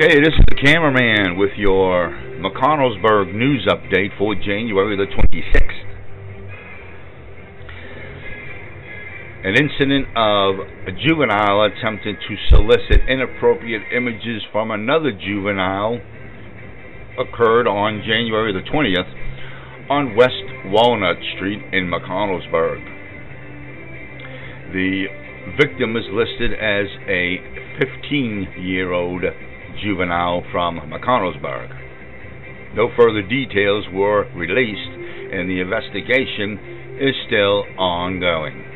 Okay, this is the cameraman with your McConnellsburg news update for January the 26th. An incident of a juvenile attempting to solicit inappropriate images from another juvenile occurred on January the 20th on West Walnut Street in McConnellsburg. The victim is listed as a 15 year old juvenile from McConnellsburg. No further details were released, and the investigation is still ongoing.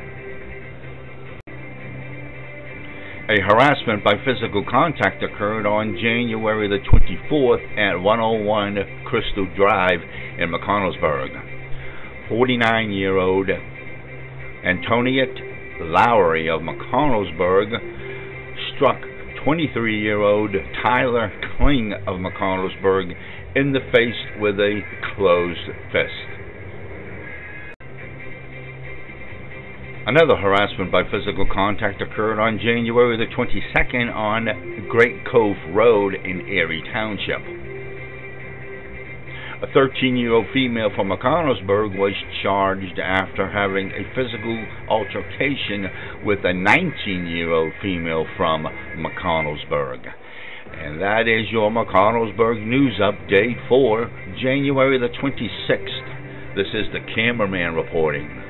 A harassment by physical contact occurred on January the 24th at 101 Crystal Drive in McConnellsburg. 49 year old Antoniette Lowry of McConnellsburg struck 23 year old Tyler Kling of McConnellsburg in the face with a closed fist. Another harassment by physical contact occurred on January the 22nd on Great Cove Road in Ayr Township. A 13 year old female from McConnellsburg was charged after having a physical altercation with a 19 year old female from McConnellsburg. And that is your McConnellsburg news update for January the 26th. This is the cameraman reporting.